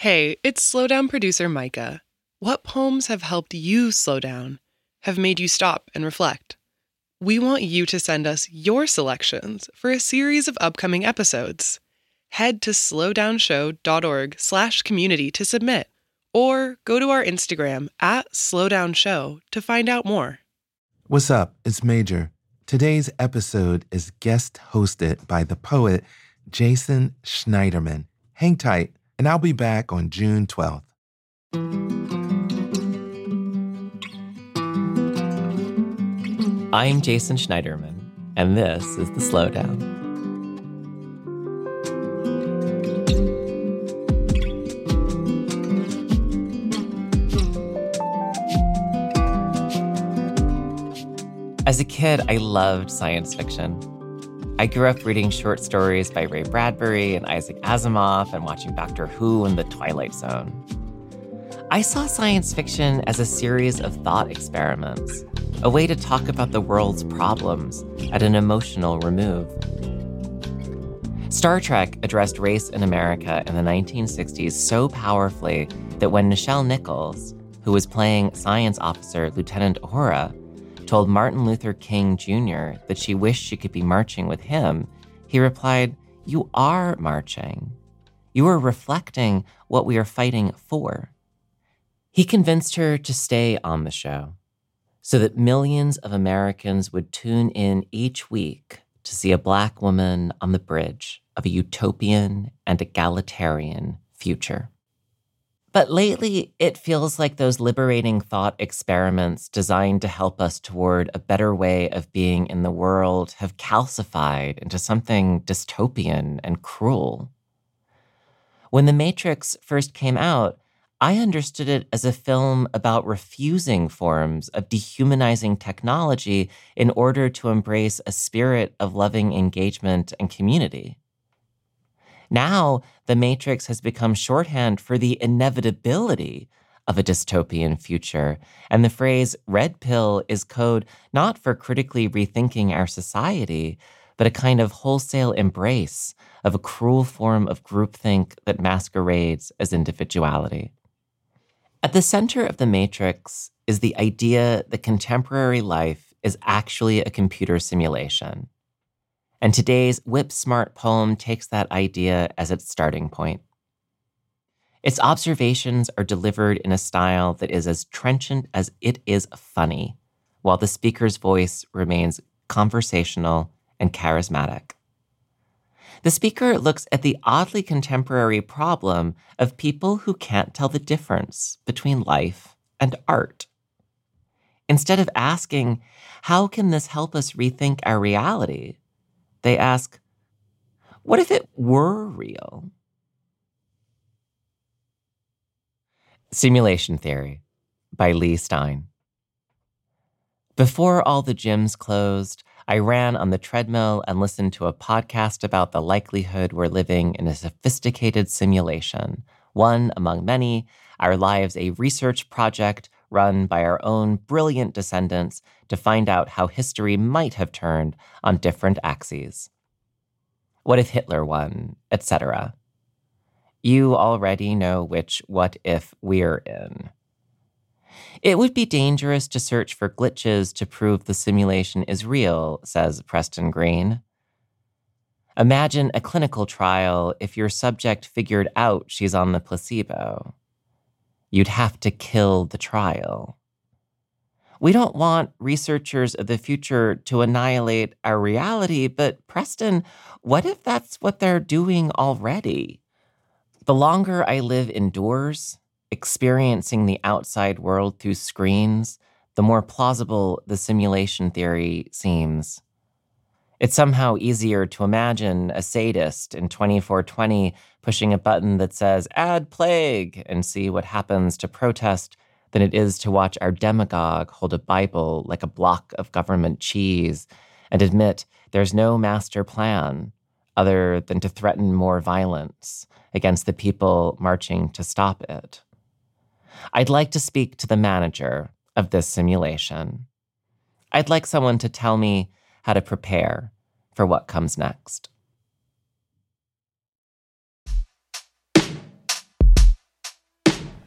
Hey, it's Slowdown producer Micah. What poems have helped you slow down, have made you stop and reflect? We want you to send us your selections for a series of upcoming episodes. Head to slowdownshow.org slash community to submit, or go to our Instagram at slowdownshow to find out more. What's up? It's Major. Today's episode is guest hosted by the poet Jason Schneiderman. Hang tight, and I'll be back on June 12th. I'm Jason Schneiderman, and this is The Slowdown. As a kid, I loved science fiction. I grew up reading short stories by Ray Bradbury and Isaac Asimov and watching Doctor Who and The Twilight Zone. I saw science fiction as a series of thought experiments a way to talk about the world's problems at an emotional remove. Star Trek addressed race in America in the 1960s so powerfully that when Nichelle Nichols, who was playing science officer Lieutenant Uhura, told Martin Luther King Jr. that she wished she could be marching with him, he replied, You are marching. You are reflecting what we are fighting for. He convinced her to stay on the show so that millions of Americans would tune in each week to see a Black woman on the bridge of a utopian and egalitarian future. But lately, it feels like those liberating thought experiments designed to help us toward a better way of being in the world have calcified into something dystopian and cruel. When The Matrix first came out, I understood it as a film about refusing forms of dehumanizing technology in order to embrace a spirit of loving engagement and community. Now, The Matrix has become shorthand for the inevitability of a dystopian future, and the phrase red pill is code not for critically rethinking our society, but a kind of wholesale embrace of a cruel form of groupthink that masquerades as individuality. At the center of the Matrix is the idea that contemporary life is actually a computer simulation. And today's Whip Smart poem takes that idea as its starting point. Its observations are delivered in a style that is as trenchant as it is funny, while the speaker's voice remains conversational and charismatic. The speaker looks at the oddly contemporary problem of people who can't tell the difference between life and art. Instead of asking, How can this help us rethink our reality? They ask, What if it were real? Simulation Theory by Leigh Stein. Before all the gyms closed, I ran on the treadmill and listened to a podcast about the likelihood we're living in a sophisticated simulation, one among many, our lives a research project run by our own brilliant descendants to find out how history might have turned on different axes. What if Hitler won, etc. You already know which what if we're in. It would be dangerous to search for glitches to prove the simulation is real, says Preston Greene. Imagine a clinical trial if your subject figured out she's on the placebo. You'd have to kill the trial. We don't want researchers of the future to annihilate our reality, but Preston, what if that's what they're doing already? The longer I live indoors, experiencing the outside world through screens, the more plausible the simulation theory seems. It's somehow easier to imagine a sadist in 2420 pushing a button that says, add plague, and see what happens to protest than it is to watch our demagogue hold a Bible like a block of government cheese and admit there's no master plan other than to threaten more violence against the people marching to stop it. I'd like to speak to the manager of this simulation. I'd like someone to tell me how to prepare for what comes next.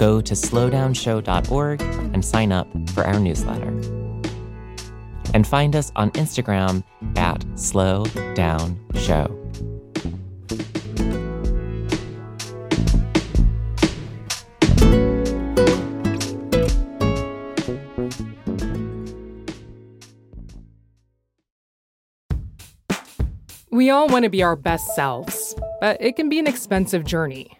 go to slowdownshow.org and sign up for our newsletter. And find us on Instagram at slowdownshow. We all want to be our best selves, but it can be an expensive journey.